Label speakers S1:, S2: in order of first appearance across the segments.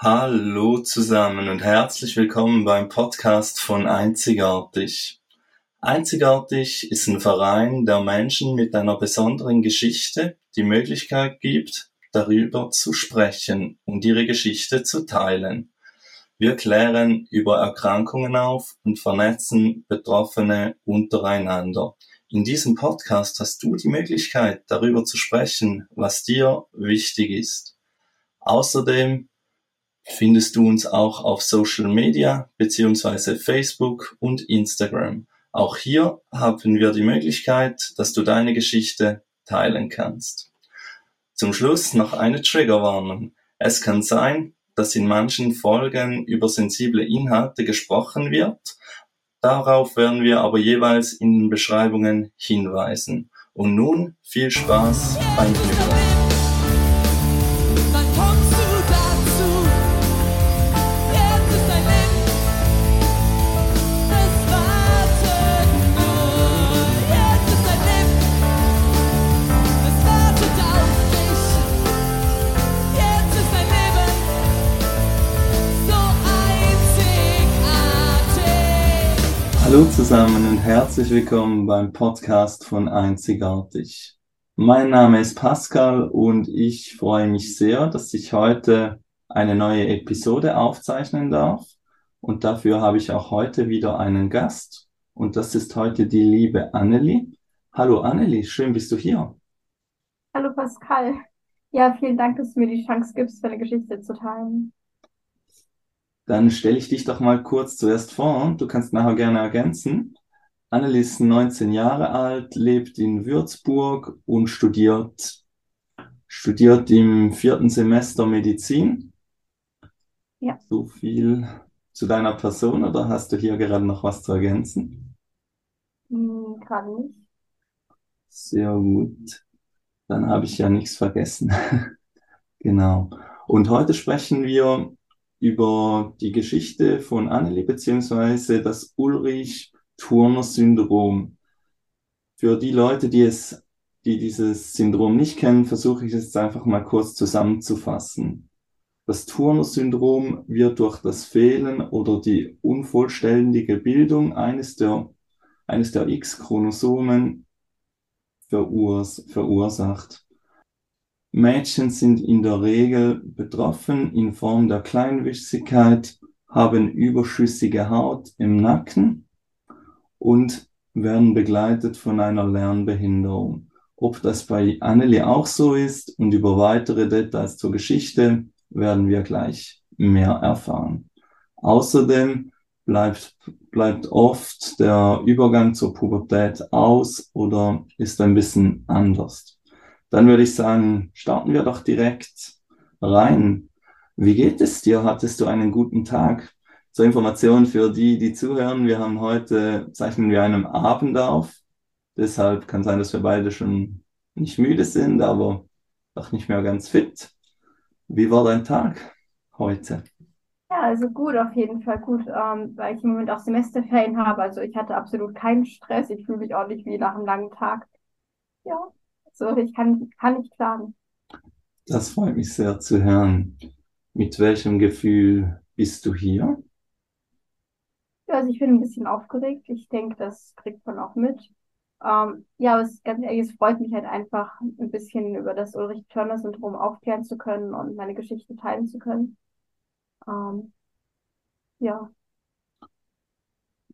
S1: Hallo zusammen und herzlich willkommen beim Podcast von Einzigartig. Einzigartig ist ein Verein, der Menschen mit einer besonderen Geschichte die Möglichkeit gibt, darüber zu sprechen und ihre Geschichte zu teilen. Wir klären über Erkrankungen auf und vernetzen Betroffene untereinander. In diesem Podcast hast du die Möglichkeit, darüber zu sprechen, was dir wichtig ist. Außerdem findest du uns auch auf Social Media beziehungsweise Facebook und Instagram. Auch hier haben wir die Möglichkeit, dass du deine Geschichte teilen kannst. Zum Schluss noch eine Triggerwarnung. Es kann sein, dass in manchen Folgen über sensible Inhalte gesprochen wird. Darauf werden wir aber jeweils in den Beschreibungen hinweisen. Und nun viel Spaß beim Hören. Hallo zusammen und herzlich willkommen beim Podcast von Einzigartig. Mein Name ist Pascal und ich freue mich sehr, dass ich heute eine neue Episode aufzeichnen darf. Und dafür habe ich auch heute wieder einen Gast. Und das ist heute die liebe Annelie. Hallo Annelie, schön bist du hier.
S2: Hallo Pascal. Ja, vielen Dank, dass du mir die Chance gibst, deine Geschichte zu teilen.
S1: Dann stelle ich dich doch mal kurz zuerst vor. Du kannst nachher gerne ergänzen. Annelies ist 19 Jahre alt, lebt in Würzburg und studiert, studiert im vierten Semester Medizin.
S2: Ja.
S1: So viel zu deiner Person oder hast du hier gerade noch was zu ergänzen?
S2: Hm, gerade nicht.
S1: Sehr gut. Dann habe ich ja nichts vergessen. genau. Und heute sprechen wir über die Geschichte von Annelie beziehungsweise das Ulrich-Turner-Syndrom. Für die Leute, die es, die dieses Syndrom nicht kennen, versuche ich es jetzt einfach mal kurz zusammenzufassen. Das Turner-Syndrom wird durch das Fehlen oder die unvollständige Bildung eines der, eines der X-Chromosomen verurs verursacht. Mädchen sind in der Regel betroffen in Form der Kleinwüchsigkeit, haben überschüssige Haut im Nacken und werden begleitet von einer Lernbehinderung. Ob das bei Annelie auch so ist und über weitere Details zur Geschichte werden wir gleich mehr erfahren. Außerdem bleibt, bleibt oft der Übergang zur Pubertät aus oder ist ein bisschen anders. Dann würde ich sagen, starten wir doch direkt rein. Wie geht es dir? Hattest du einen guten Tag? Zur Information für die, die zuhören, wir haben heute, zeichnen wir einen Abend auf. Deshalb kann sein, dass wir beide schon nicht müde sind, aber doch nicht mehr ganz fit. Wie war dein Tag heute?
S2: Ja, also gut, auf jeden Fall gut, ähm, weil ich im Moment auch Semesterferien habe. Also ich hatte absolut keinen Stress. Ich fühle mich auch nicht wie nach einem langen Tag. Ja, so, ich kann, kann nicht klagen.
S1: Das freut mich sehr zu hören. Mit welchem Gefühl bist du hier?
S2: Ja, also ich bin ein bisschen aufgeregt. Ich denke, das kriegt man auch mit. Ähm, ja, aber es ganz ehrlich, es freut mich halt einfach, ein bisschen über das Ulrich-Turner-Syndrom aufklären zu können und meine Geschichte teilen zu können. Ähm, ja.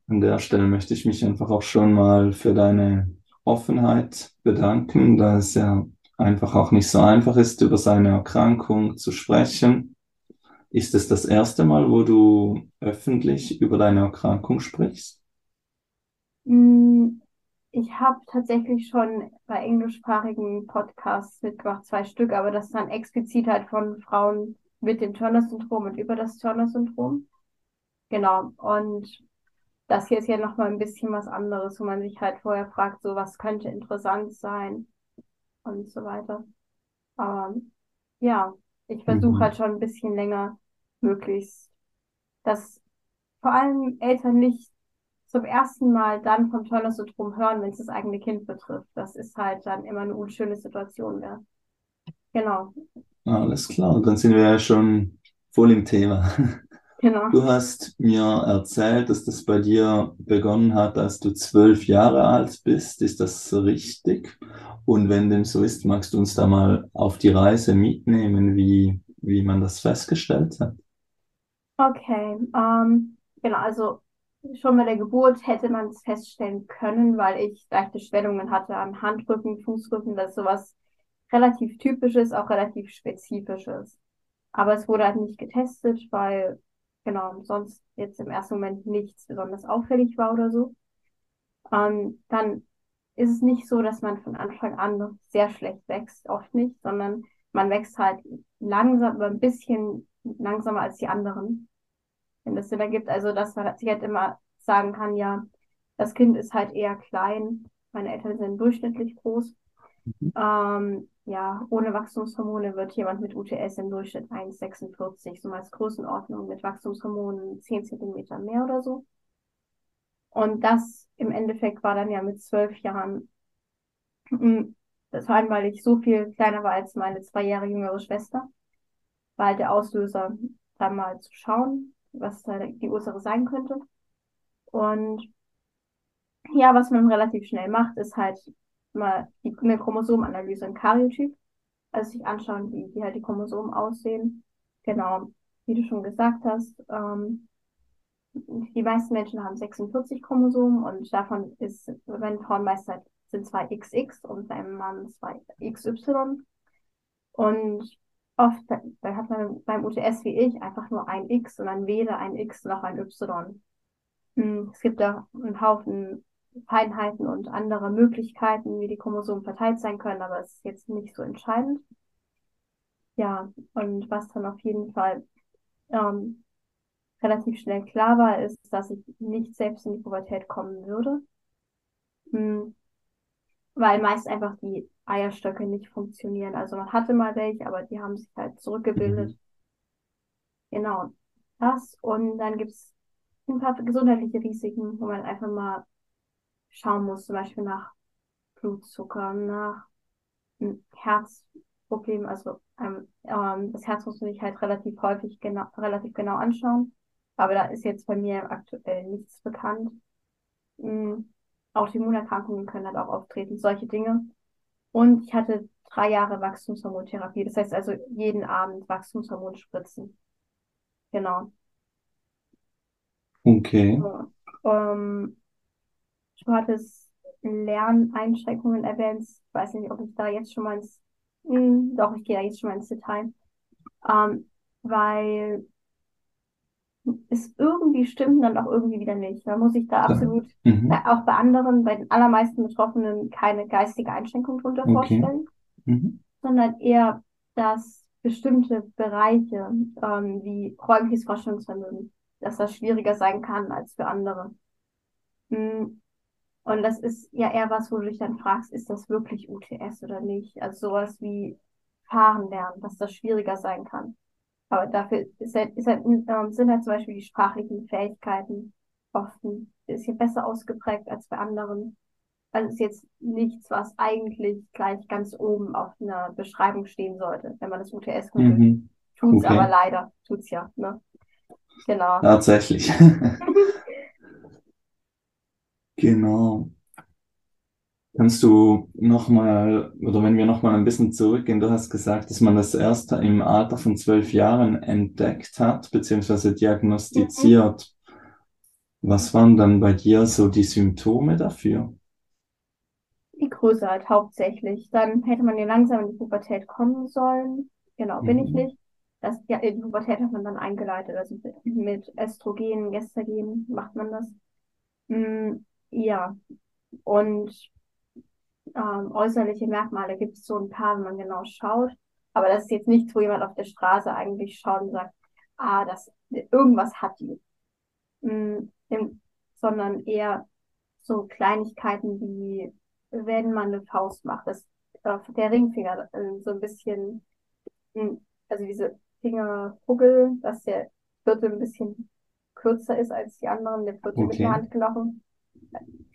S1: An der Stelle möchte ich mich einfach auch schon mal für deine Offenheit bedanken, da es ja einfach auch nicht so einfach ist, über seine Erkrankung zu sprechen. Ist es das erste Mal, wo du öffentlich über deine Erkrankung sprichst?
S2: Mm, ich habe tatsächlich schon bei englischsprachigen Podcasts mitgemacht, zwei Stück, aber das ist dann explizit halt von Frauen mit dem Turner-Syndrom und über das Turner-Syndrom. Genau. Und das hier ist ja nochmal ein bisschen was anderes, wo man sich halt vorher fragt, so was könnte interessant sein und so weiter. Aber ja, ich versuche mhm. halt schon ein bisschen länger möglichst, dass vor allem Eltern nicht zum ersten Mal dann vom Turner-Syndrom hören, wenn es das eigene Kind betrifft. Das ist halt dann immer eine unschöne Situation wäre. Genau.
S1: Alles klar, dann sind wir ja schon voll im Thema.
S2: Genau.
S1: Du hast mir erzählt, dass das bei dir begonnen hat, als du zwölf Jahre alt bist. Ist das richtig? Und wenn dem so ist, magst du uns da mal auf die Reise mitnehmen, wie, wie man das festgestellt hat?
S2: Okay, ähm, genau, also schon bei der Geburt hätte man es feststellen können, weil ich leichte Schwellungen hatte am Handrücken, Fußrücken, das ist sowas relativ typisches, auch relativ spezifisches. Aber es wurde halt nicht getestet, weil genau, sonst jetzt im ersten Moment nichts besonders auffällig war oder so. Ähm, dann ist es nicht so, dass man von Anfang an sehr schlecht wächst, oft nicht, sondern man wächst halt langsam, aber ein bisschen langsamer als die anderen. Wenn das Sinn ergibt, also dass man sich halt immer sagen kann, ja, das Kind ist halt eher klein, meine Eltern sind durchschnittlich groß. Mhm. Ähm, ja, ohne Wachstumshormone wird jemand mit UTS im Durchschnitt 1,46, so als Größenordnung, mit Wachstumshormonen 10 Zentimeter mehr oder so. Und das im Endeffekt war dann ja mit zwölf Jahren, hm, das war weil ich so viel kleiner war als meine zwei Jahre jüngere Schwester, war halt der Auslöser, da mal zu schauen, was die Ursache sein könnte. Und ja, was man relativ schnell macht, ist halt mal eine Chromosomenanalyse im Karyotyp. Also sich anschauen, wie, wie halt die Chromosomen aussehen. Genau, wie du schon gesagt hast, ähm, die meisten Menschen haben 46 Chromosomen und davon ist, wenn Frauen meist halt, sind zwei XX und beim Mann zwei XY. Und oft, da hat man beim UTS wie ich einfach nur ein X und dann weder ein X noch ein Y. Hm, es gibt da einen Haufen Feinheiten und andere Möglichkeiten, wie die Chromosomen verteilt sein können, aber es ist jetzt nicht so entscheidend. Ja, und was dann auf jeden Fall ähm, relativ schnell klar war, ist, dass ich nicht selbst in die Pubertät kommen würde. Hm, weil meist einfach die Eierstöcke nicht funktionieren. Also man hatte mal welche, aber die haben sich halt zurückgebildet. Mhm. Genau, das. Und dann gibt es ein paar gesundheitliche Risiken, wo man einfach mal schauen muss, zum Beispiel nach Blutzucker, nach Herzproblemen. Also ähm, das Herz muss man sich halt relativ häufig genau, relativ genau anschauen. Aber da ist jetzt bei mir aktuell nichts bekannt. Mhm. Autoimmunerkrankungen können halt auch auftreten, solche Dinge. Und ich hatte drei Jahre Wachstumshormontherapie. Das heißt also jeden Abend Wachstumshormon spritzen. Genau.
S1: Okay.
S2: So, ähm, Du hattest Lerneinschränkungen erwähnt. Ich weiß nicht, ob ich da jetzt schon mal ins, mh, hm, doch, ich gehe da jetzt schon mal ins Detail. Ähm, weil es irgendwie stimmt dann auch irgendwie wieder nicht. Man muss sich da absolut, mhm. auch bei anderen, bei den allermeisten Betroffenen keine geistige Einschränkung drunter okay. vorstellen, mhm. sondern eher, dass bestimmte Bereiche, ähm, wie räumliches Vorstellungsvermögen, dass das schwieriger sein kann als für andere. Mhm. Und das ist ja eher was, wo du dich dann fragst, ist das wirklich UTS oder nicht? Also sowas wie Fahren lernen, dass das schwieriger sein kann. Aber dafür ist halt, ist halt, ähm, sind halt zum Beispiel die sprachlichen Fähigkeiten oft ein bisschen besser ausgeprägt als bei anderen. Also ist jetzt nichts, was eigentlich gleich ganz oben auf einer Beschreibung stehen sollte, wenn man das UTS googelt. Mhm. Tut's okay. aber leider, tut's ja, ne? Genau.
S1: Tatsächlich. Genau. Kannst du nochmal, oder wenn wir nochmal ein bisschen zurückgehen, du hast gesagt, dass man das erst im Alter von zwölf Jahren entdeckt hat, beziehungsweise diagnostiziert. Was waren dann bei dir so die Symptome dafür?
S2: Die Größe halt hauptsächlich. Dann hätte man ja langsam in die Pubertät kommen sollen. Genau, bin ich mhm. nicht. Das, ja, in die Pubertät hat man dann eingeleitet, also mit Östrogen, Gestagen macht man das. Mm, ja, und ähm, äußerliche Merkmale gibt es so ein paar, wenn man genau schaut. Aber das ist jetzt nichts, wo jemand auf der Straße eigentlich schaut und sagt, ah, das, irgendwas hat die. Mhm, sondern eher so Kleinigkeiten wie, wenn man eine Faust macht, dass äh, der Ringfinger äh, so ein bisschen, mh, also diese Fingerhuggel, dass der vierte ein bisschen kürzer ist als die anderen, der vierte okay. mit der Handknochen.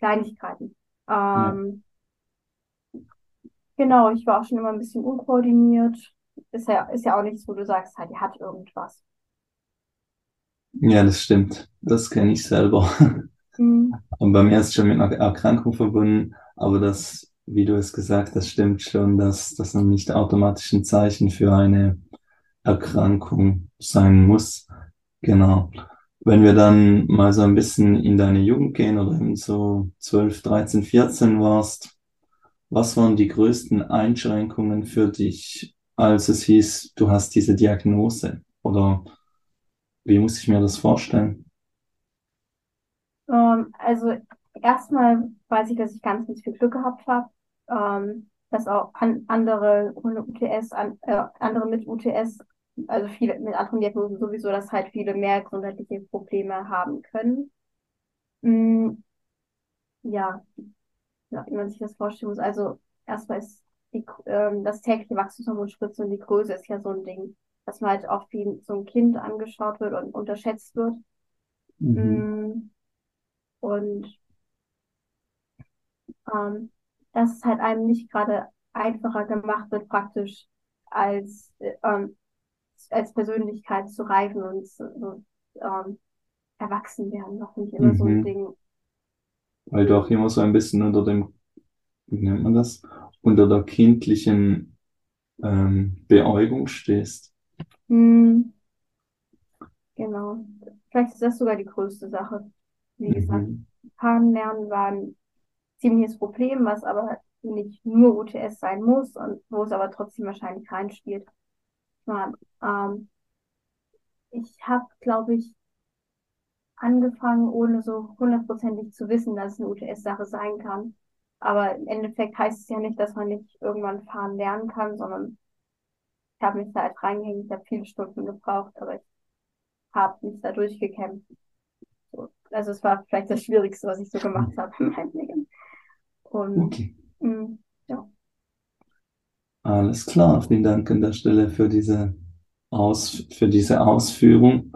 S2: Kleinigkeiten. Ähm, ja. Genau, ich war auch schon immer ein bisschen unkoordiniert. Ist ja, ist ja auch nichts, wo du sagst, halt, die hat irgendwas.
S1: Ja, das stimmt. Das kenne ich selber.
S2: Mhm.
S1: Und bei mir ist es schon mit einer Erkrankung verbunden, aber das, wie du es gesagt hast, stimmt schon, dass das nicht automatisch ein Zeichen für eine Erkrankung sein muss. Genau. Wenn wir dann mal so ein bisschen in deine Jugend gehen oder eben so 12, 13, 14 warst, was waren die größten Einschränkungen für dich, als es hieß, du hast diese Diagnose? Oder wie muss ich mir das vorstellen?
S2: Ähm, also erstmal weiß ich, dass ich ganz, ganz viel Glück gehabt habe, ähm, dass auch an, andere ohne UTS, an, äh, andere mit UTS, also viele mit anderen Diagnosen sowieso, dass halt viele mehr gesundheitliche Probleme haben können. Mm, ja, ja, wie man sich das vorstellen muss. Also erstmal ist die, ähm, das tägliche Wachstumshormonspritze und die Größe ist ja so ein Ding, dass man halt oft wie so ein Kind angeschaut wird und unterschätzt wird.
S1: Mhm.
S2: Mm, Und ähm, dass es halt einem nicht gerade einfacher gemacht wird, praktisch als, äh, ähm, als Persönlichkeit zu reifen und so, ähm, erwachsen werden, noch nicht immer so ein
S1: Mhm.
S2: Ding.
S1: Weil du auch immer so ein bisschen unter dem, wie nennt man das, unter der kindlichen ähm, Beäugung stehst.
S2: Hm, genau. Vielleicht ist das sogar die größte Sache. Wie gesagt,
S1: Mhm.
S2: Fahren lernen war ein ziemliches Problem, was aber nicht nur UTS sein muss und wo es aber trotzdem wahrscheinlich reinspielt. Ja, ähm, ich habe, glaube ich, angefangen, ohne so hundertprozentig zu wissen, dass es eine UTS-Sache sein kann. Aber im Endeffekt heißt es ja nicht, dass man nicht irgendwann fahren lernen kann, sondern ich habe mich da halt reingehängt, ich habe viele Stunden gebraucht, aber ich habe mich da durchgekämpft. So. Also es war vielleicht das Schwierigste, was ich so gemacht habe in meinem Leben. Und
S1: Okay,
S2: mh, ja.
S1: Alles klar. Vielen Dank an der Stelle für diese Aus, für diese Ausführung.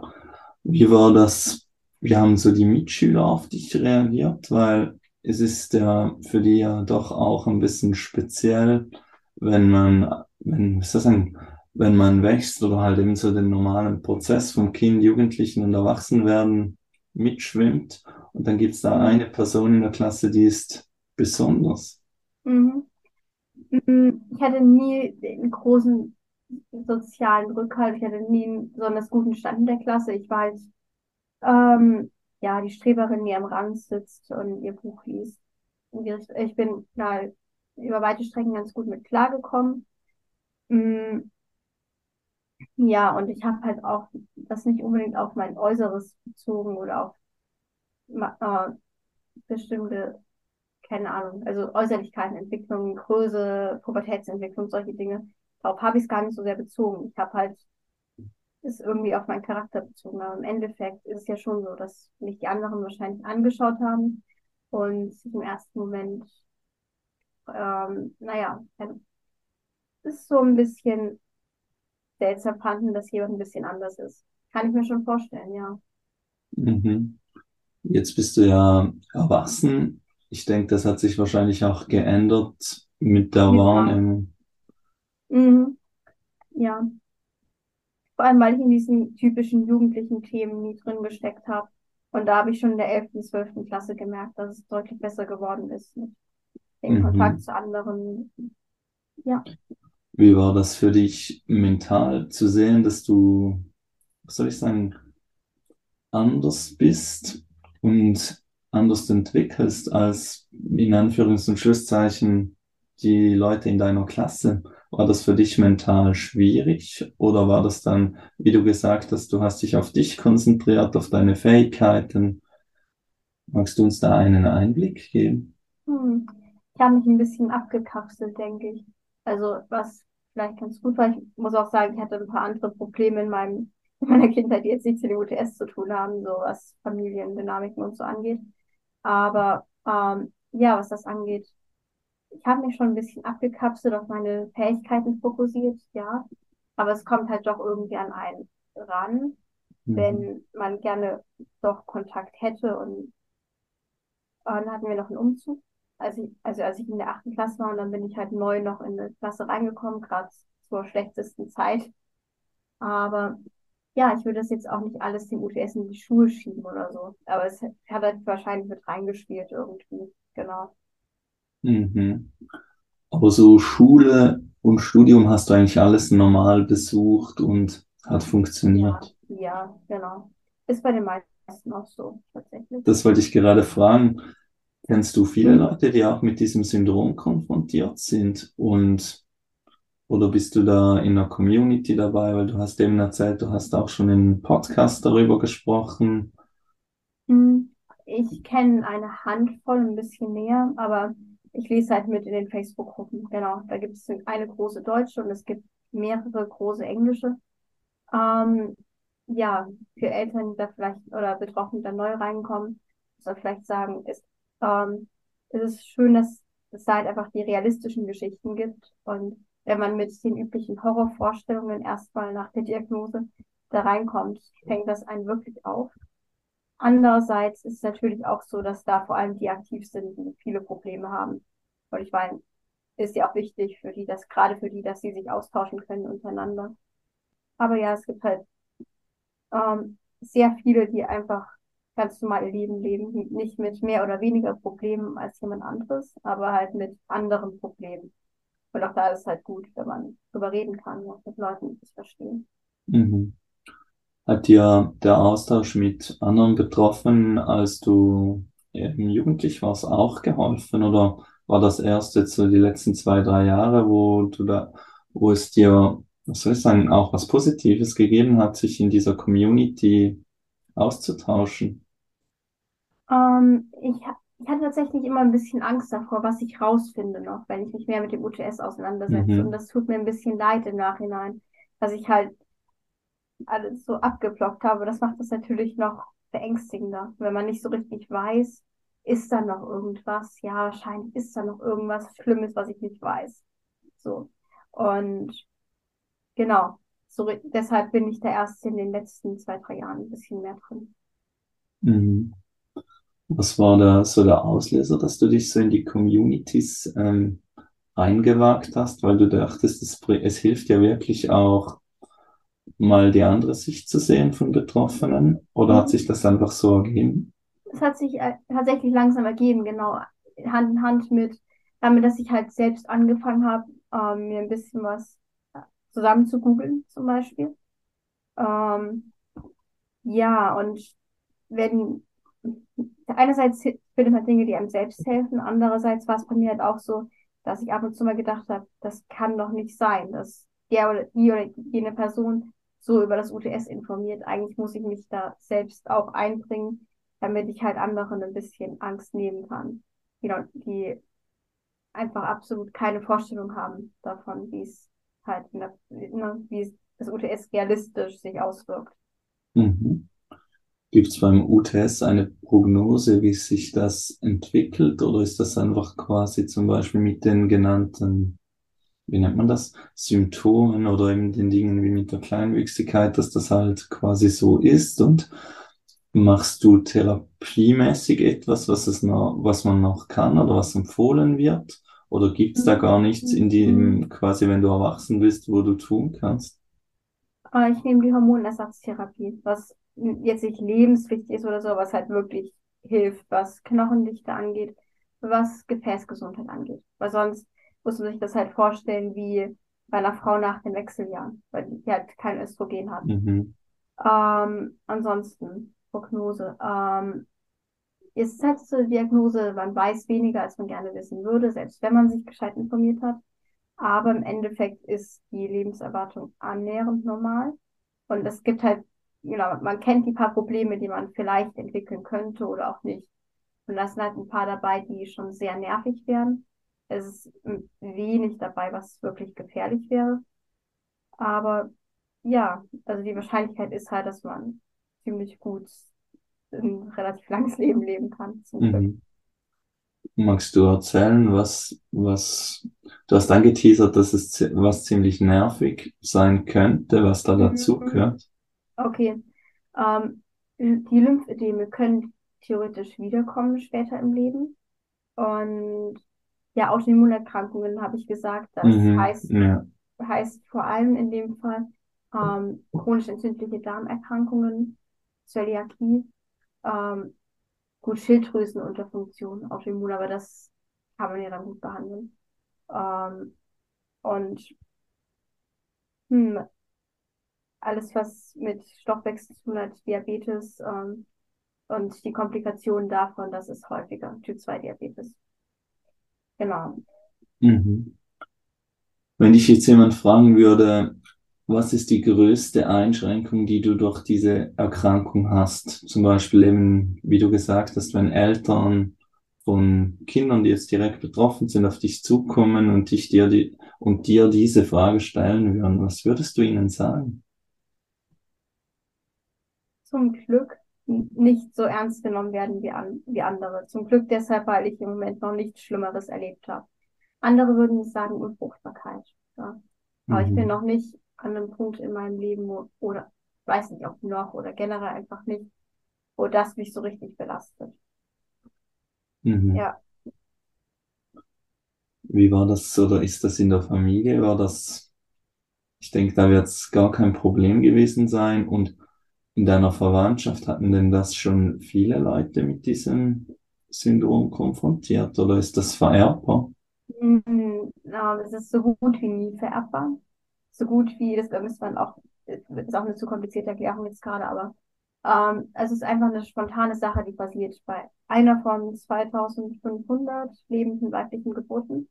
S1: Wie war das? Wie haben so die Mitschüler auf dich reagiert? Weil es ist ja für die ja doch auch ein bisschen speziell, wenn man, wenn, was ich sagen, wenn man wächst oder halt eben so den normalen Prozess vom Kind, Jugendlichen und Erwachsenwerden mitschwimmt. Und dann gibt es da eine Person in der Klasse, die ist besonders.
S2: Mhm. Mhm. Ich hatte nie einen großen sozialen Rückhalt. Ich hatte nie einen besonders guten Stand in der Klasse. Ich war halt Ähm, ja, die Streberin, die am Rand sitzt und ihr Buch liest. Ich bin da über weite Strecken ganz gut mit klargekommen. Mm, ja, und ich habe halt auch das nicht unbedingt auf mein Äußeres bezogen oder auf äh, bestimmte, keine Ahnung, also Äußerlichkeiten, Entwicklung, Größe, Pubertätsentwicklung, solche Dinge. Darauf habe ich es gar nicht so sehr bezogen. Ich habe halt es irgendwie auf meinen Charakter bezogen. Aber im Endeffekt ist es ja schon so, dass mich die anderen wahrscheinlich angeschaut haben und sich im ersten Moment, ähm, naja, ist so ein bisschen seltsam fanden, dass jemand ein bisschen anders ist. Kann ich mir schon vorstellen, ja.
S1: Mhm. Jetzt bist du ja erwachsen. Ich denke, das hat sich wahrscheinlich auch geändert mit der
S2: Ja,
S1: Wahrnehmung.
S2: mhm. Ja. Vor allem, weil ich in diesen typischen jugendlichen Themen nie drin gesteckt habe. Und da habe ich schon in der elften, zwölften Klasse gemerkt, dass es deutlich besser geworden ist mit dem Kontakt
S1: Mhm.
S2: zu anderen. Ja.
S1: Wie war das für dich mental zu sehen, dass du, was soll ich sagen, anders bist und anders entwickelst als in Anführungs- und Schlusszeichen die Leute in deiner Klasse? War das für dich mental schwierig oder war das dann, wie du gesagt hast, du hast dich auf dich konzentriert, auf deine Fähigkeiten? Magst du uns da einen Einblick geben?
S2: Hm. Ich habe mich ein bisschen abgekapselt, denke ich. Also, was vielleicht ganz gut war, ich muss auch sagen, ich hatte ein paar andere Probleme in meinem, in meiner Kindheit, die jetzt nichts mit dem UTS zu tun haben, so was Familiendynamiken und so angeht. Aber ähm, ja, was das angeht, ich habe mich schon ein bisschen abgekapselt, auf meine Fähigkeiten fokussiert, ja. Aber es kommt halt doch irgendwie an einen ran,
S1: Mhm.
S2: wenn man gerne doch Kontakt hätte und Und dann hatten wir noch einen Umzug. Als ich, also als ich in der achten Klasse war und dann bin ich halt neu noch in eine Klasse reingekommen, gerade zur schlechtesten Zeit. Aber ja, ich würde das jetzt auch nicht alles dem UTS in die Schuhe schieben oder so. Aber es hat halt wahrscheinlich mit reingespielt irgendwie. Genau.
S1: Mhm. Aber so Schule und Studium hast du eigentlich alles normal besucht und hat funktioniert.
S2: Ja, ja, genau. Ist bei den meisten auch so, tatsächlich.
S1: Das wollte ich gerade fragen. Kennst du viele
S2: Mhm.
S1: Leute, die auch mit diesem Syndrom konfrontiert sind? Und oder bist du da in einer Community dabei? Weil du hast eben erzählt, du hast auch schon in einem Podcast darüber gesprochen.
S2: Hm, Ich kenne eine Handvoll, ein bisschen näher, aber ich lese halt mit in den Facebook-Gruppen. Genau, da gibt es eine große deutsche und es gibt mehrere große englische. Ähm, ja, für Eltern, die da vielleicht oder Betroffene, da neu reinkommen, man vielleicht sagen, ist, ähm, es ist schön, dass es halt einfach die realistischen Geschichten gibt. Und wenn man mit den üblichen Horrorvorstellungen erstmal nach der Diagnose da reinkommt, fängt das einen wirklich auf. Andererseits ist es natürlich auch so, dass da vor allem die aktiv sind, die viele Probleme haben. Und ich meine, ist ja auch wichtig für die, dass gerade für die, dass sie sich austauschen können untereinander. Aber ja, es gibt halt ähm, sehr viele, die einfach ganz normal ihr Leben leben, nicht mit mehr oder weniger Problemen als jemand anderes, aber halt mit anderen Problemen. Und auch da ist es halt gut, wenn man drüber reden kann, ja, mit Leuten, die es verstehen.
S1: Mhm. Hat dir der Austausch mit anderen Betroffenen, als du eben jugendlich warst, auch geholfen? Oder war das erst jetzt so die letzten zwei, drei Jahre, wo du da, wo es dir, was soll ich sagen, auch was Positives gegeben hat, sich in dieser Community auszutauschen?
S2: Ähm, ich, ich hatte tatsächlich immer ein bisschen Angst davor, was ich rausfinde noch, wenn ich mich mehr mit dem UTS auseinandersetze. Und
S1: Mhm.
S2: das tut mir ein bisschen leid im Nachhinein, dass ich halt alles so abgeblockt habe. Das macht es natürlich noch beängstigender, wenn man nicht so richtig weiß, ist da noch irgendwas? Ja, wahrscheinlich ist da noch irgendwas Schlimmes, was ich nicht weiß. So. Und genau, so, deshalb bin ich da erst in den letzten zwei, drei Jahren ein bisschen mehr drin.
S1: Mhm. Was war da so der Auslöser, dass du dich so in die Communities ähm, eingewagt hast, weil du dachtest, es, es hilft ja wirklich auch mal die andere Sicht zu sehen von Betroffenen? Oder hat sich das einfach so ergeben?
S2: Es hat sich äh, tatsächlich langsam ergeben, genau, Hand in Hand mit, damit, dass ich halt selbst angefangen habe, ähm, mir ein bisschen was äh, zusammen zu googeln, zum Beispiel. Ähm, ja, und wenn einerseits findet man Dinge, die einem selbst helfen, andererseits war es bei mir halt auch so, dass ich ab und zu mal gedacht habe, das kann doch nicht sein, dass der oder die oder jene Person so über das UTS informiert. Eigentlich muss ich mich da selbst auch einbringen, damit ich halt anderen ein bisschen Angst nehmen kann. Genau, die einfach absolut keine Vorstellung haben davon, wie es halt in der, ne, wie es das UTS realistisch sich auswirkt.
S1: Mhm. Gibt es beim UTS eine Prognose, wie sich das entwickelt, oder ist das einfach quasi zum Beispiel mit den genannten, wie nennt man das, Symptomen oder eben den Dingen wie mit der Kleinwüchsigkeit, dass das halt quasi so ist und machst du therapiemäßig etwas, was es noch, was man noch kann oder was empfohlen wird? Oder gibt es da gar nichts in dem, quasi wenn du erwachsen bist, wo du tun kannst?
S2: Äh, Ich nehme die Hormonersatztherapie, was jetzt nicht lebenswichtig ist oder so, was halt wirklich hilft, was Knochendichte angeht, was Gefäßgesundheit angeht. Weil sonst muss man sich das halt vorstellen wie bei einer Frau nach den Wechseljahren, weil die halt kein Östrogen hat.
S1: Mhm.
S2: Ähm, ansonsten Prognose. Ähm, ist halt so eine Diagnose, man weiß weniger, als man gerne wissen würde, selbst wenn man sich gescheit informiert hat. Aber im Endeffekt ist die Lebenserwartung annähernd normal. Und es gibt halt, genau, man kennt die paar Probleme, die man vielleicht entwickeln könnte oder auch nicht. Und da sind halt ein paar dabei, die schon sehr nervig werden. Es ist wenig dabei, was wirklich gefährlich wäre. Aber ja, also die Wahrscheinlichkeit ist halt, dass man ziemlich gut ein relativ langes Leben leben kann.
S1: Mhm. Magst du erzählen, was, was, du hast angeteasert, dass es was ziemlich nervig sein könnte, was da dazu
S2: Mhm.
S1: gehört?
S2: Okay. Ähm, die Lymphödeme können theoretisch wiederkommen später im Leben. Und ja, Autoimmunerkrankungen habe ich gesagt, das
S1: Mhm.
S2: heißt,
S1: Ja.
S2: heißt vor allem in dem Fall ähm, chronisch entzündliche Darmerkrankungen, Zöliakie, ähm, gut Schilddrüsenunterfunktion, Autoimmun, aber das kann man ja dann gut behandeln. Ähm, und hm, alles, was mit Stoffwechsel zu tun hat, Diabetes ähm, und die Komplikationen davon, das ist häufiger, Typ 2 Diabetes. Genau.
S1: Mhm. Wenn dich jetzt jemand fragen würde, was ist die größte Einschränkung, die du durch diese Erkrankung hast? Zum Beispiel eben, wie du gesagt hast, wenn Eltern von Kindern, die jetzt direkt betroffen sind, auf dich zukommen und dich dir die, und dir diese Frage stellen würden, was würdest du ihnen sagen?
S2: Zum Glück nicht so ernst genommen werden wie, an, wie andere. Zum Glück deshalb, weil ich im Moment noch nichts Schlimmeres erlebt habe. Andere würden sagen Unfruchtbarkeit. Ja. Aber mhm. ich bin mhm. noch nicht an einem Punkt in meinem Leben, wo, oder weiß nicht, ob noch oder generell einfach nicht, wo das mich so richtig belastet.
S1: Mhm.
S2: Ja.
S1: Wie war das oder ist das in der Familie? War das, ich denke, da wird es gar kein Problem gewesen sein. Und in deiner Verwandtschaft hatten denn das schon viele Leute mit diesem Syndrom konfrontiert oder ist das vererbbar?
S2: Mhm, es ist so gut wie nie vererbbar. So gut wie, das müsste man auch, ist auch eine zu komplizierte Erklärung jetzt gerade, aber ähm, es ist einfach eine spontane Sache, die passiert bei einer von 2500 lebenden weiblichen Geburten.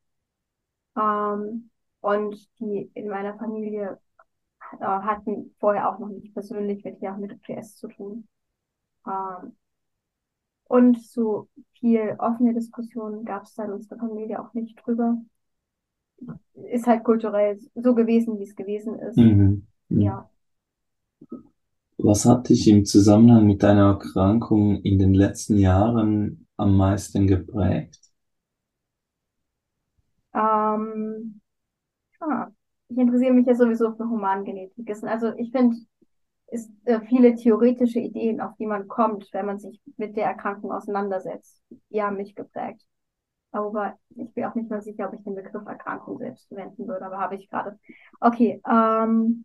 S2: Ähm, und die in meiner Familie äh, hatten vorher auch noch nicht persönlich mit, ja, mit OPS zu tun. Ähm, und so viel offene Diskussionen gab es da in unserer Familie auch nicht drüber. Ist halt kulturell so gewesen, wie es gewesen ist.
S1: Mhm. Mhm.
S2: Ja.
S1: Was hat dich im Zusammenhang mit deiner Erkrankung in den letzten Jahren am meisten geprägt?
S2: Ähm, ah, ich interessiere mich ja sowieso für Humangenetik. Also ich finde, es äh, viele theoretische Ideen, auf die man kommt, wenn man sich mit der Erkrankung auseinandersetzt, die haben mich geprägt. Aber ich bin auch nicht mehr sicher, ob ich den Begriff Erkrankung selbst verwenden würde, aber habe ich gerade. Okay, ähm,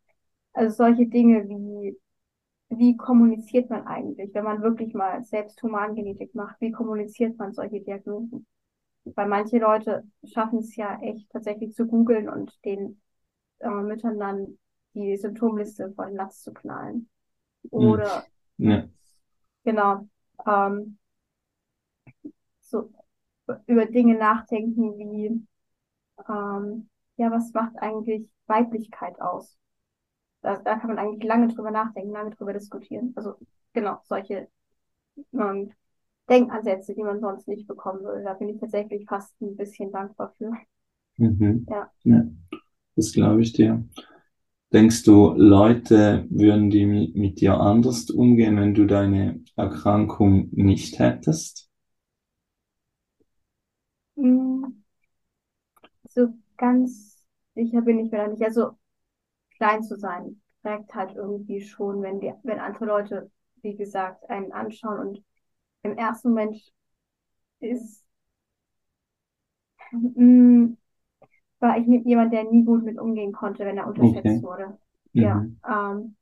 S2: also solche Dinge wie wie kommuniziert man eigentlich, wenn man wirklich mal selbst Humangenetik macht, wie kommuniziert man solche Diagnosen? Weil manche Leute schaffen es ja echt tatsächlich zu googeln und den äh, Müttern dann die Symptomliste vor den Latz zu knallen. Oder
S1: hm. ja.
S2: genau, ähm, so über Dinge nachdenken wie, ähm, ja, was macht eigentlich Weiblichkeit aus? Da, da kann man eigentlich lange drüber nachdenken, lange drüber diskutieren. Also genau, solche ähm, Denkansätze, die man sonst nicht bekommen würde. Da bin ich tatsächlich fast ein bisschen dankbar für.
S1: Mhm.
S2: Ja.
S1: ja, das glaube ich dir. Denkst du, Leute würden die mit, dir anders umgehen, wenn du deine Erkrankung nicht hättest?
S2: Hm, so ganz sicher bin ich mir da nicht. Also klein zu sein prägt halt irgendwie schon, wenn die, wenn andere Leute, wie gesagt, einen anschauen und im ersten Moment ist, mm, war ich jemand, der nie gut mit umgehen konnte, wenn er unterschätzt okay. wurde. Mhm. Ja, ähm,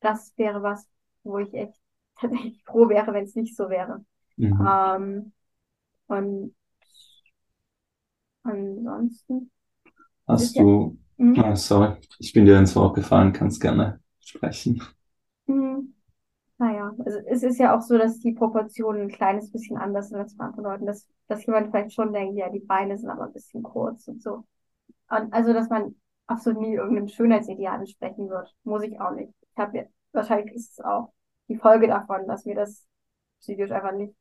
S2: das wäre was, wo ich echt tatsächlich froh wäre, wenn es nicht so wäre. Mhm. Ähm, und ansonsten.
S1: Hast du, Mhm. Ah, sorry, ich bin dir ins Wort gefallen, kannst gerne sprechen.
S2: Mhm. Naja, also es ist ja auch so, dass die Proportionen ein kleines bisschen anders sind als bei anderen Leuten, dass, dass jemand vielleicht schon denkt, ja, die Beine sind aber ein bisschen kurz und so. Und also, dass man absolut nie irgendeinem Schönheitsideal entsprechen wird, muss ich auch nicht. Ich habe ja, wahrscheinlich ist es auch die Folge davon, dass mir das psychisch einfach nicht,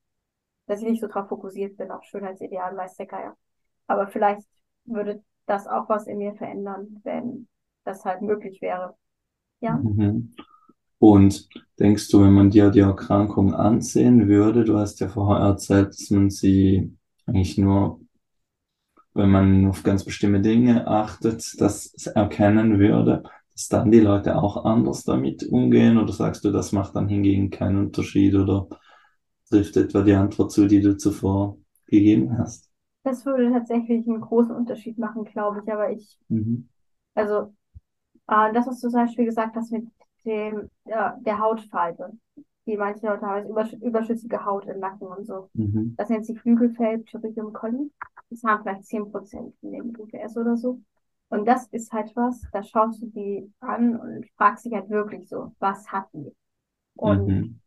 S2: dass ich nicht so drauf fokussiert bin auf Schönheitsideal, weiß der Geier. Aber vielleicht würde das auch was in mir verändern, wenn das halt möglich wäre. Ja.
S1: Mhm. Und denkst du, wenn man dir die Erkrankung ansehen würde, du hast ja vorher erzählt, dass man sie eigentlich nur, wenn man auf ganz bestimmte Dinge achtet, das erkennen würde, dass dann die Leute auch anders damit umgehen? Oder sagst du, das macht dann hingegen keinen Unterschied oder trifft etwa die Antwort zu, die du zuvor gegeben hast?
S2: Das würde tatsächlich einen großen Unterschied machen, glaube ich. Aber ich,
S1: Mhm.
S2: also Äh, das, was du zum Beispiel gesagt hast mit dem, äh, der Hautfalte, die manche Leute haben, also übersch überschüssige Haut im Nacken und so.
S1: Mhm.
S2: Das nennt sich Flügelfeld, Pterygium colli. Das haben vielleicht 10% von dem UTS oder so. Und das ist halt was, da schaust du die an und fragst dich halt wirklich so, was hat die? Und
S1: Mhm.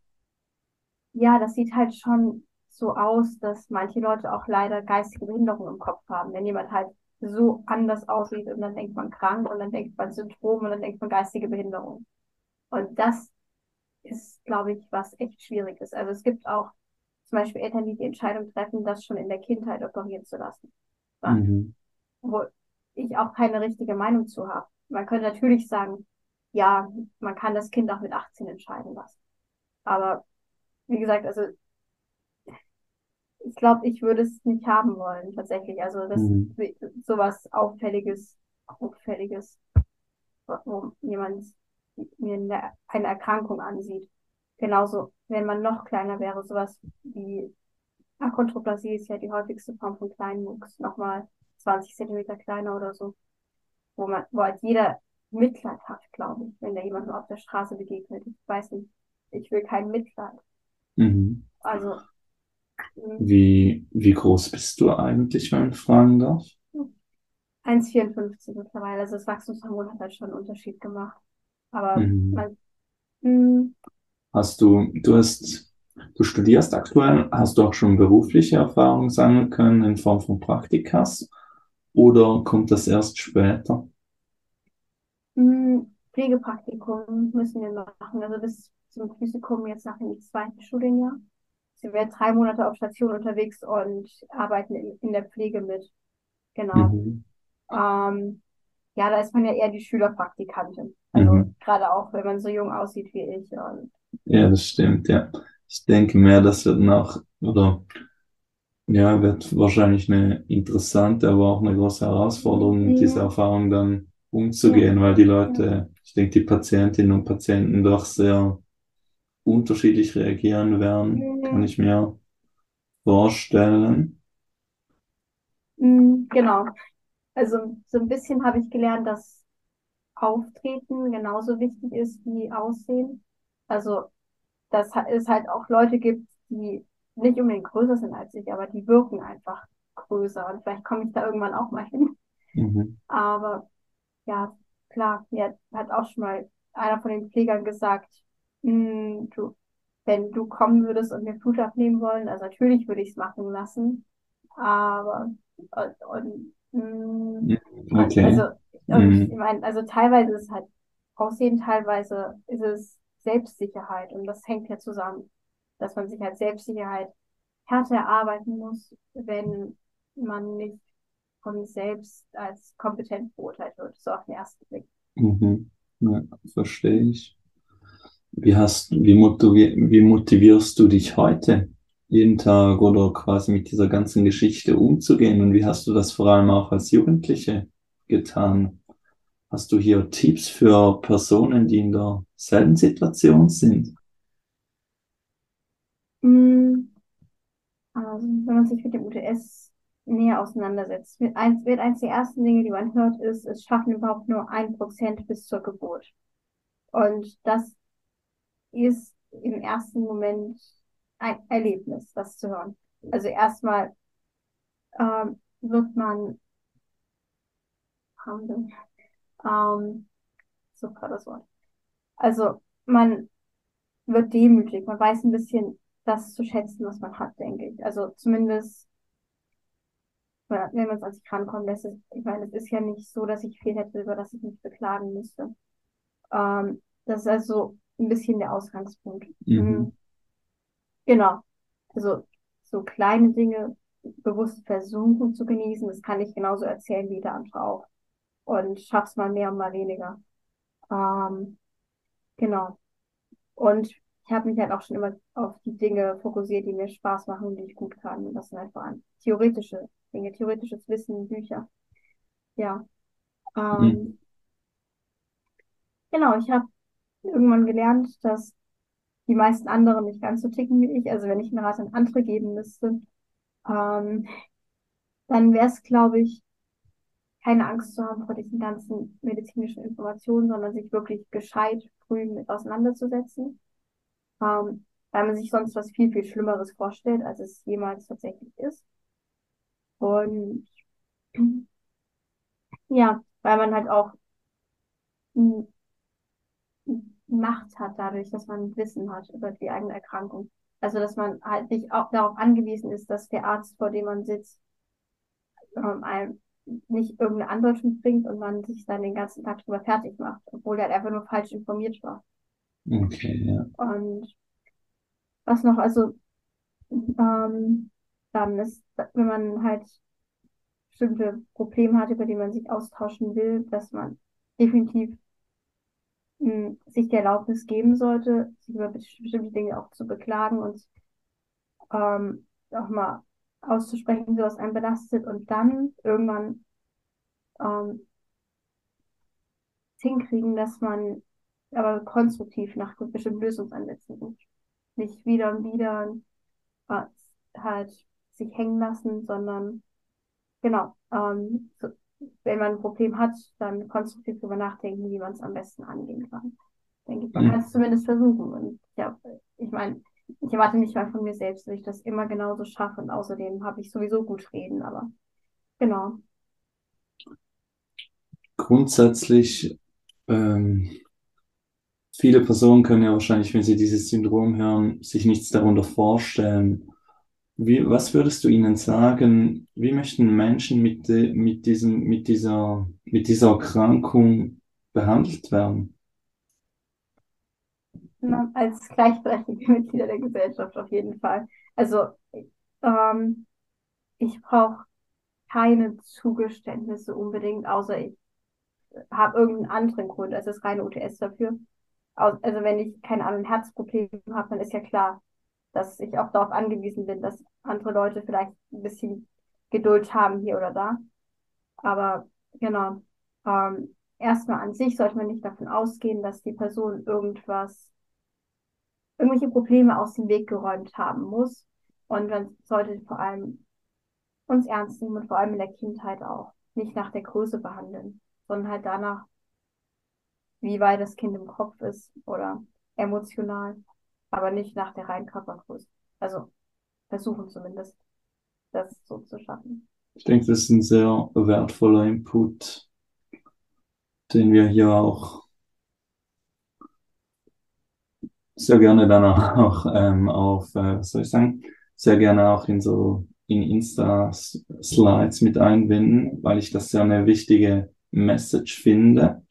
S2: ja, das sieht halt schon so aus, dass manche Leute auch leider geistige Behinderung im Kopf haben. Wenn jemand halt so anders aussieht und dann denkt man krank und dann denkt man Syndrom und dann denkt man geistige Behinderung. Und das ist, glaube ich, was echt schwierig ist. Also es gibt auch zum Beispiel Eltern, die die Entscheidung treffen, das schon in der Kindheit operieren zu lassen.
S1: Mhm.
S2: Wo ich auch keine richtige Meinung zu habe. Man könnte natürlich sagen, ja, man kann das Kind auch mit 18 entscheiden lassen. Aber wie gesagt, also ich glaube, ich würde es nicht haben wollen, tatsächlich. Also das
S1: Mhm.
S2: sowas Auffälliges, Auffälliges, wo jemand mir eine, eine Erkrankung ansieht. Genauso, wenn man noch kleiner wäre, sowas wie Achondroplasie ist ja die häufigste Form von Kleinwuchs, nochmal 20 Zentimeter kleiner oder so, wo man, wo halt jeder Mitleid hat, glaube ich, wenn da jemand nur auf der Straße begegnet. Ich weiß nicht, ich will kein Mitleid.
S1: Mhm.
S2: Also, mh,
S1: Wie, wie groß bist du eigentlich, wenn ich fragen darf?
S2: 1,54 mittlerweile. Also das Wachstumshormon hat halt schon einen Unterschied gemacht. Aber
S1: Mhm.
S2: man, mh,
S1: Hast du, du hast, du studierst aktuell, hast du auch schon berufliche Erfahrungen sammeln können in Form von Praktikas oder kommt das erst später?
S2: mh, Pflegepraktikum müssen wir machen. Also bis zum Physikum jetzt nach dem zweiten Studienjahr. Sie werden drei Monate auf Station unterwegs und arbeiten in, in der Pflege mit. Genau.
S1: Mhm.
S2: Ähm, ja, da ist man ja eher die Schülerpraktikantin. Also
S1: Mhm.
S2: gerade auch, wenn man so jung aussieht wie ich.
S1: Ja, das stimmt, ja. Ich denke mehr, das wird noch, oder ja, wird wahrscheinlich eine interessante, aber auch eine große Herausforderung, mit dieser
S2: Ja.
S1: Erfahrung dann
S2: ja,
S1: umzugehen, weil die
S2: ja.
S1: Leute, ich denke, die Patientinnen und Patienten doch sehr unterschiedlich reagieren werden, kann ich mir vorstellen.
S2: Mhm, Genau. Also so ein bisschen habe ich gelernt, dass Auftreten genauso wichtig ist wie Aussehen. Also, dass es halt auch Leute gibt, die nicht unbedingt größer sind als ich, aber die wirken einfach größer. Und vielleicht komme ich da irgendwann auch mal hin.
S1: Mhm.
S2: Aber ja, klar, mir hat auch schon mal einer von den Pflegern gesagt, "Hm, du, wenn du kommen würdest und mir Blut abnehmen wollen, also natürlich würde ich es machen lassen, aber und, und, hm,
S1: Mhm.
S2: und also
S1: Okay.
S2: ich
S1: Mhm.
S2: meine, also teilweise ist es halt Aussehen, teilweise ist es Selbstsicherheit und das hängt ja zusammen, dass man sich halt Selbstsicherheit härter erarbeiten muss, wenn man nicht von selbst als kompetent beurteilt wird, so auf den ersten Blick.
S1: Mhm. Ja, verstehe ich. Wie hast, wie motivier, wie motivierst du dich heute, jeden Tag oder quasi mit dieser ganzen Geschichte umzugehen? Und wie hast du das vor allem auch als Jugendliche getan? Hast du hier Tipps für Personen, die in derselben Situation sind?
S2: Mm, Also, wenn man sich mit dem UTS näher auseinandersetzt, mit eins, wird eins der ersten Dinge, die man hört, ist, es schaffen überhaupt nur ein Prozent bis zur Geburt. Und das ist im ersten Moment ein Erlebnis, das zu hören. Also erstmal ähm, wird man, ähm, so gerade das Wort. Also man wird demütig, man weiß ein bisschen das zu schätzen, was man hat, denke ich. Also zumindest, wenn man es an sich rankommen lässt. es- Ich meine, es ist ja nicht so, dass ich viel hätte, über das ich mich beklagen müsste. Ähm, das ist also ein bisschen der Ausgangspunkt.
S1: Mhm.
S2: Mhm. Genau. Also so kleine Dinge bewusst versuchen zu genießen, das kann ich genauso erzählen wie der andere auch. Und schaff's mal mehr und mal weniger. Ähm, genau. Und ich habe mich halt auch schon immer auf die Dinge fokussiert, die mir Spaß machen und die ich gut kann. Und das sind halt vor allem theoretische Dinge, theoretisches Wissen, Bücher. Ja.
S1: Mhm.
S2: Ähm, genau, ich habe irgendwann gelernt, dass die meisten anderen nicht ganz so ticken wie ich. Also wenn ich einen Rat an andere geben müsste, ähm, dann wäre es, glaube ich, keine Angst zu haben vor diesen ganzen medizinischen Informationen, sondern sich wirklich gescheit früh mit auseinanderzusetzen, ähm, weil man sich sonst was viel, viel Schlimmeres vorstellt, als es jemals tatsächlich ist. Und ja, weil man halt auch Macht hat dadurch, dass man Wissen hat über die eigene Erkrankung. Also, dass man halt nicht auch darauf angewiesen ist, dass der Arzt, vor dem man sitzt, ähm, einem nicht irgendeine Andeutung bringt und man sich dann den ganzen Tag drüber fertig macht, obwohl er halt einfach nur falsch informiert war.
S1: Okay, ja.
S2: Und was noch, also ähm, dann ist, wenn man halt bestimmte Probleme hat, über die man sich austauschen will, dass man definitiv sich die Erlaubnis geben sollte, sich über bestimmte Dinge auch zu beklagen und ähm, auch mal auszusprechen, was einen belastet und dann irgendwann ähm, hinkriegen, dass man aber konstruktiv nach bestimmten Lösungsansätzen sucht. Nicht wieder und wieder äh, halt sich hängen lassen, sondern genau, ähm, so, wenn man ein Problem hat, dann konstruktiv darüber nachdenken, wie man es am besten angehen kann. Denke ich, man kann es zumindest versuchen. Und ja, ich meine, ich erwarte nicht mal von mir selbst, dass ich das immer genauso schaffe. Und außerdem habe ich sowieso gut reden, aber genau.
S1: Grundsätzlich, ähm, viele Personen können ja wahrscheinlich, wenn sie dieses Syndrom hören, sich nichts darunter vorstellen. Wie, was würdest du ihnen sagen? Wie möchten Menschen mit, mit diesem, mit dieser, mit dieser Erkrankung behandelt werden?
S2: Als gleichberechtigte Mitglieder der Gesellschaft auf jeden Fall. Also ähm, ich brauche keine Zugeständnisse unbedingt, außer ich habe irgendeinen anderen Grund, also das reine UTS dafür. Also wenn ich keine Ahnung, ein Herzproblem habe, dann ist ja klar, dass ich auch darauf angewiesen bin, dass andere Leute vielleicht ein bisschen Geduld haben hier oder da. Aber genau, ähm, erstmal an sich sollte man nicht davon ausgehen, dass die Person irgendwas, irgendwelche Probleme aus dem Weg geräumt haben muss. Und man sollte vor allem uns ernst nehmen und vor allem in der Kindheit auch nicht nach der Größe behandeln, sondern halt danach, wie weit das Kind im Kopf ist oder emotional aber nicht nach der reinen Körpergröße. Also versuchen zumindest, das so zu schaffen.
S1: Ich denke, das ist ein sehr wertvoller Input, den wir hier auch sehr gerne dann auch ähm, auf, äh, soll ich sagen, sehr gerne auch in so in Insta-Slides mit einbinden, weil ich das ja eine wichtige Message finde.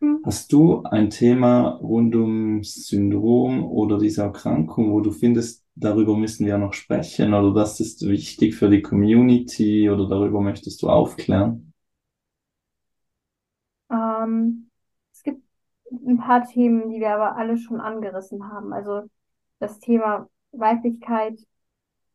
S1: Hm. Hast du ein Thema rund ums Syndrom oder diese Erkrankung, wo du findest, darüber müssen wir noch sprechen oder das ist wichtig für die Community oder darüber möchtest du aufklären?
S2: Ähm, es gibt ein paar Themen, die wir aber alle schon angerissen haben. Also das Thema Weiblichkeit,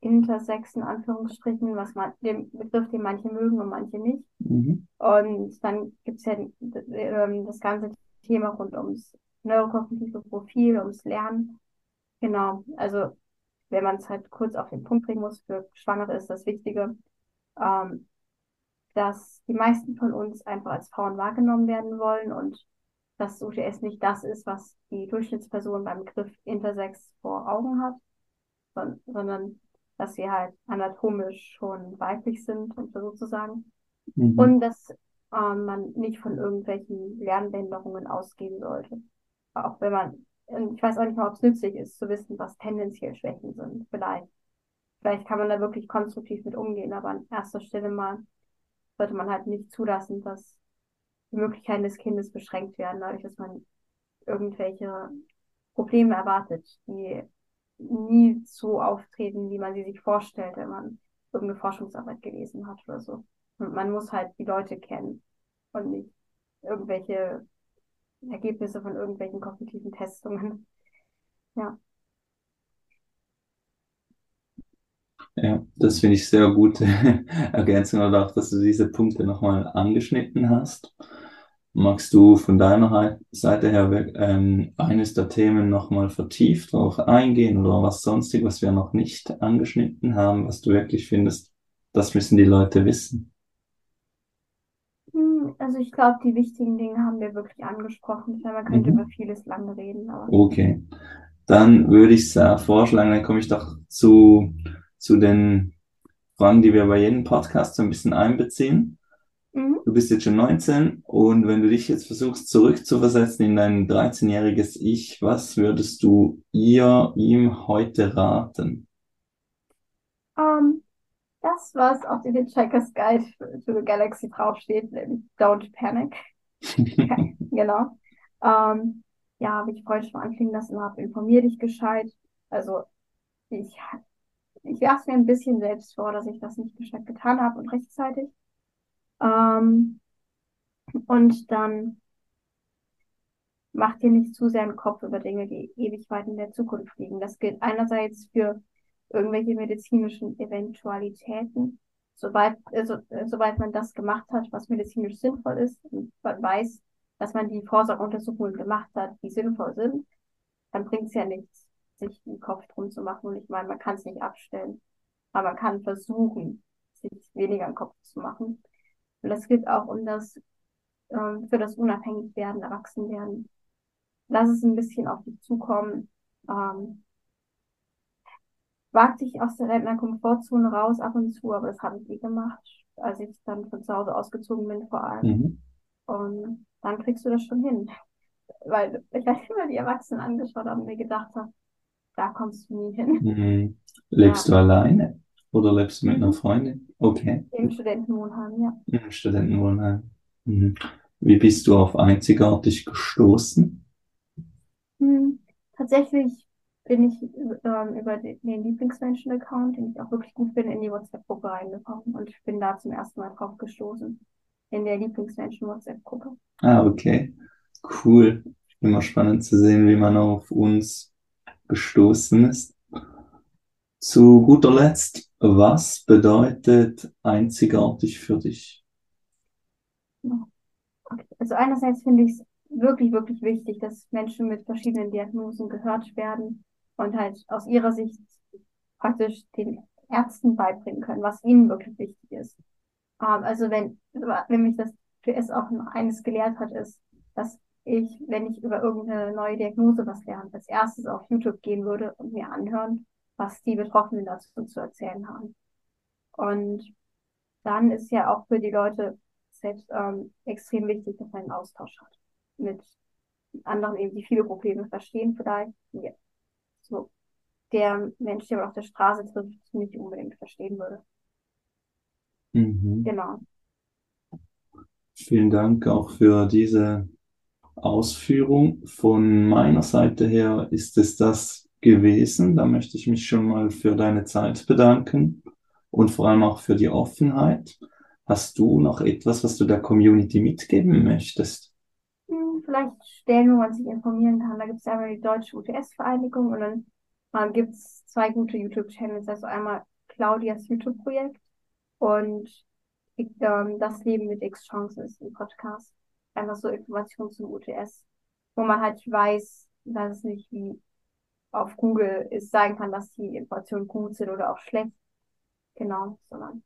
S2: Intersex in Anführungsstrichen, was man, den Begriff, den manche mögen und manche nicht. Mhm. Und dann gibt es ja ähm, das ganze Thema rund ums neurokognitive Profil, ums Lernen. Genau, also wenn man es halt kurz auf den Punkt bringen muss, für Schwangere ist das Wichtige, ähm, dass die meisten von uns einfach als Frauen wahrgenommen werden wollen und dass UTS nicht das ist, was die Durchschnittsperson beim Begriff Intersex vor Augen hat, sondern dass sie halt anatomisch schon weiblich sind, um so zu sagen. Mhm. Und dass ähm, man nicht von irgendwelchen Lernbehinderungen ausgehen sollte. Auch wenn man, ich weiß auch nicht mal, ob es nützlich ist, zu wissen, was tendenziell Schwächen sind. Vielleicht. Vielleicht kann man da wirklich konstruktiv mit umgehen, aber an erster Stelle mal sollte man halt nicht zulassen, dass die Möglichkeiten des Kindes beschränkt werden, dadurch, dass man irgendwelche Probleme erwartet, die nie so auftreten, wie man sie sich vorstellt, wenn man irgendeine Forschungsarbeit gelesen hat oder so. Und man muss halt die Leute kennen und nicht irgendwelche Ergebnisse von irgendwelchen kognitiven Testungen. Ja.
S1: Ja, das finde ich sehr gute Ergänzung oder auch, dass du diese Punkte nochmal angeschnitten hast. Magst du von deiner Seite her ähm, eines der Themen nochmal vertieft darauf eingehen oder was sonstig, was wir noch nicht angeschnitten haben, was du wirklich findest, das müssen die Leute wissen?
S2: Hm, Also ich glaube, die wichtigen Dinge haben wir wirklich angesprochen. Ich meine, man könnte
S1: Mhm.
S2: über vieles lange reden, aber
S1: Okay. Dann würde ich sehr vorschlagen, dann komme ich doch zu, zu den Fragen, die wir bei jedem Podcast so ein bisschen einbeziehen.
S2: Mhm.
S1: Du bist jetzt schon 19 und wenn du dich jetzt versuchst zurückzuversetzen in dein 13-jähriges Ich, was würdest du ihr, ihm heute raten?
S2: Ähm, das, was auf dem Hitchhiker's Guide to the Galaxy draufsteht, nämlich Don't Panic. Genau. Ähm, ja, wie ich vorhin schon anklingen lassen habe, informier dich gescheit. Also ich, ich werfe es mir ein bisschen selbst vor, dass ich das nicht gescheit getan habe und rechtzeitig. Ähm, und dann mach dir nicht zu sehr einen Kopf über Dinge, die ewig weit in der Zukunft liegen. Das gilt einerseits für irgendwelche medizinischen Eventualitäten. Sobald, also, äh, sobald man das gemacht hat, was medizinisch sinnvoll ist, und man weiß, dass man die Vorsorgeuntersuchungen gemacht hat, die sinnvoll sind, dann bringt es ja nichts, sich einen Kopf drum zu machen. Und ich meine, man kann es nicht abstellen, aber man kann versuchen, sich weniger einen Kopf zu machen. Und das gilt auch um das, ähm, für das Unabhängigwerden, Erwachsenwerden. Lass es ein bisschen auf dich zukommen. Ähm, wag dich aus der Komfortzone raus ab und zu, aber das habe ich eh gemacht, als ich dann von zu Hause ausgezogen bin vor allem.
S1: Mhm.
S2: Und dann kriegst du das schon hin. Weil ich habe immer die Erwachsenen angeschaut habe und mir gedacht habe, da kommst du nie hin.
S1: Mhm. Lebst du alleine oder lebst du mit einer. Freundin? Okay,
S2: Im Studentenwohnheim, ja.
S1: im Studentenwohnheim. Mhm. Wie bist du auf einzigartig gestoßen?
S2: Hm, tatsächlich bin ich ähm, über den, den Lieblingsmenschen-Account, den ich auch wirklich gut finde, in die WhatsApp-Gruppe reingekommen und bin da zum ersten Mal drauf gestoßen. In der Lieblingsmenschen-WhatsApp-Gruppe.
S1: Ah, okay. Cool. Immer spannend zu sehen, wie man auf uns gestoßen ist. Zu guter Letzt, was bedeutet einzigartig für dich?
S2: Also einerseits finde ich es wirklich, wirklich wichtig, dass Menschen mit verschiedenen Diagnosen gehört werden und halt aus ihrer Sicht praktisch den Ärzten beibringen können, was ihnen wirklich wichtig ist. Ähm, also wenn, wenn mich das PS auch eines gelehrt hat, ist, dass ich, wenn ich über irgendeine neue Diagnose was lerne, als erstes auf YouTube gehen würde und mir anhören, was die Betroffenen dazu zu erzählen haben. Und dann ist ja auch für die Leute selbst ähm, extrem wichtig, dass man einen Austausch hat mit anderen, eben, die viele Probleme verstehen vielleicht. Ja. So der Mensch, der man auf der Straße trifft, nicht unbedingt verstehen würde.
S1: Mhm.
S2: Genau.
S1: Vielen Dank auch für diese Ausführung. Von meiner Seite her ist es das gewesen. Da möchte ich mich schon mal für deine Zeit bedanken und vor allem auch für die Offenheit. Hast du noch etwas, was du der Community mitgeben möchtest?
S2: Hm, Vielleicht Stellen, wo man sich informieren kann. Da gibt es einmal die Deutsche UTS-Vereinigung und dann ähm, gibt es zwei gute YouTube-Channels. Also einmal Claudias YouTube-Projekt und ähm, Das Leben mit X Chancen ist ein Podcast. Einfach so Informationen zum UTS, wo man halt weiß, dass es nicht wie auf Google ist, sagen kann, dass die Informationen gut sind oder auch schlecht. Genau, sondern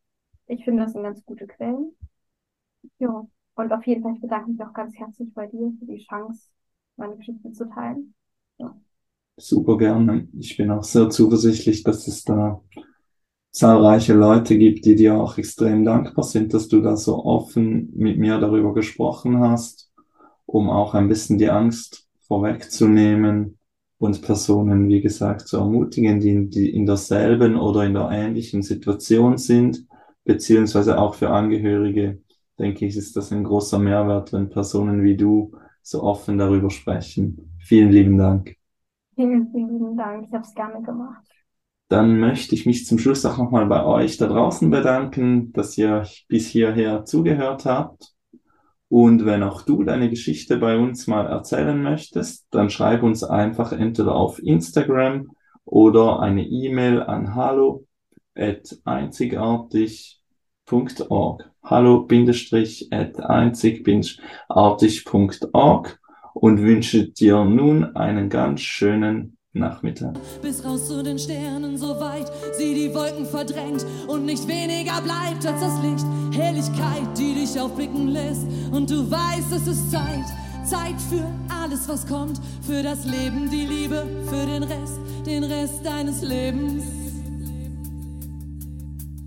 S2: ich finde, das sind ganz gute Quellen. Ja. Und auf jeden Fall, ich bedanke mich auch ganz herzlich bei dir für die Chance, meine Geschichte zu teilen. Ja.
S1: Super gerne. Ich bin auch sehr zuversichtlich, dass es da zahlreiche Leute gibt, die dir auch extrem dankbar sind, dass du da so offen mit mir darüber gesprochen hast, um auch ein bisschen die Angst vorwegzunehmen und Personen, wie gesagt, zu ermutigen, die, die in derselben oder in der ähnlichen Situation sind, beziehungsweise auch für Angehörige, denke ich, ist das ein großer Mehrwert, wenn Personen wie du so offen darüber sprechen. Vielen lieben Dank.
S2: Vielen, vielen lieben Dank. Ich habe es gerne gemacht.
S1: Dann möchte ich mich zum Schluss auch nochmal bei euch da draußen bedanken, dass ihr bis hierher zugehört habt. Und wenn auch du deine Geschichte bei uns mal erzählen möchtest, dann schreib uns einfach entweder auf Instagram oder eine E-Mail an hallo at einzigartig.org. Hallo bindestrich at einzig-artig.org und wünsche dir nun einen ganz schönen Nachmittag.
S3: Bis raus zu den Sternen, so weit sie die Wolken verdrängt und nicht weniger bleibt als das Licht. Helligkeit, die dich aufblicken lässt und du weißt, es ist Zeit. Zeit für alles, was kommt, für das Leben, die Liebe, für den Rest, den Rest deines Lebens.